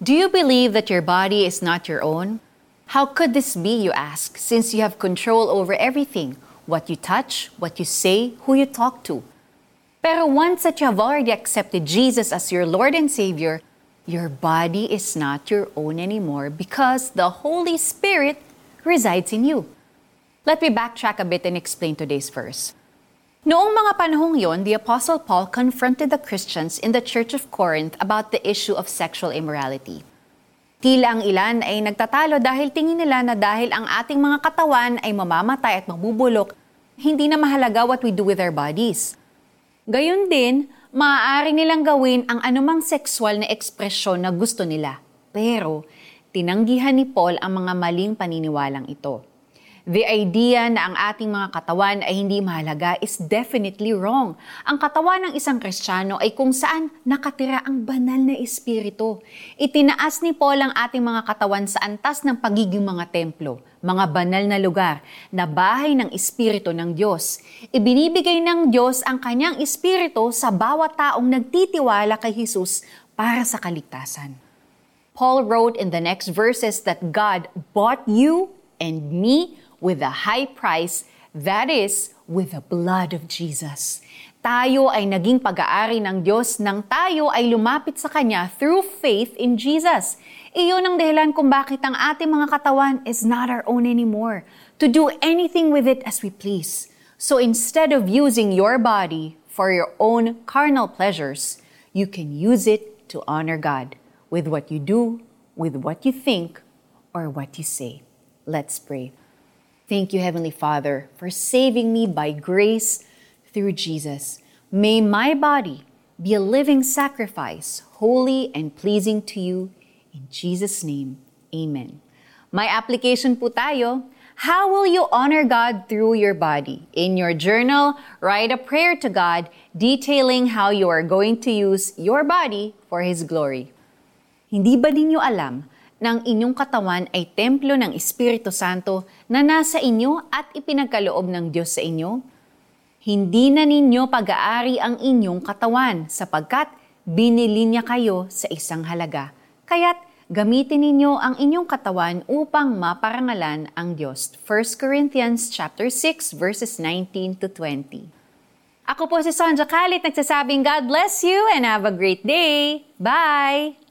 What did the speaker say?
Do you believe that your body is not your own? How could this be, you ask, since you have control over everything what you touch, what you say, who you talk to? Pero once that you have already accepted Jesus as your Lord and Savior, your body is not your own anymore because the Holy Spirit resides in you. Let me backtrack a bit and explain today's verse. Noong mga panahong yon, the Apostle Paul confronted the Christians in the Church of Corinth about the issue of sexual immorality. Tila ang ilan ay nagtatalo dahil tingin nila na dahil ang ating mga katawan ay mamamatay at mabubulok, hindi na mahalaga what we do with our bodies. Gayun din, maaari nilang gawin ang anumang sexual na ekspresyon na gusto nila. Pero, tinanggihan ni Paul ang mga maling paniniwalang ito. The idea na ang ating mga katawan ay hindi mahalaga is definitely wrong. Ang katawan ng isang Kristiyano ay kung saan nakatira ang banal na espiritu. Itinaas ni Paul ang ating mga katawan sa antas ng pagiging mga templo, mga banal na lugar, na bahay ng espiritu ng Diyos. Ibinibigay ng Diyos ang kanyang espiritu sa bawat taong nagtitiwala kay Jesus para sa kaligtasan. Paul wrote in the next verses that God bought you and me with a high price, that is, with the blood of Jesus. Tayo ay naging pag-aari ng Diyos nang tayo ay lumapit sa Kanya through faith in Jesus. Iyon ang dahilan kung bakit ang ating mga katawan is not our own anymore, to do anything with it as we please. So instead of using your body for your own carnal pleasures, you can use it to honor God with what you do, with what you think, or what you say. Let's pray. Thank you, Heavenly Father, for saving me by grace through Jesus. May my body be a living sacrifice, holy and pleasing to you. In Jesus' name, Amen. My application po tayo. How will you honor God through your body? In your journal, write a prayer to God detailing how you are going to use your body for His glory. Hindi ba ninyo alam ng inyong katawan ay templo ng Espiritu Santo na nasa inyo at ipinagkaloob ng Diyos sa inyo? Hindi na ninyo pag-aari ang inyong katawan sapagkat binili niya kayo sa isang halaga. Kaya't gamitin ninyo ang inyong katawan upang maparangalan ang Diyos. 1 Corinthians chapter 6 verses 19 to 20. Ako po si Sonja Kalit nagsasabing God bless you and have a great day. Bye!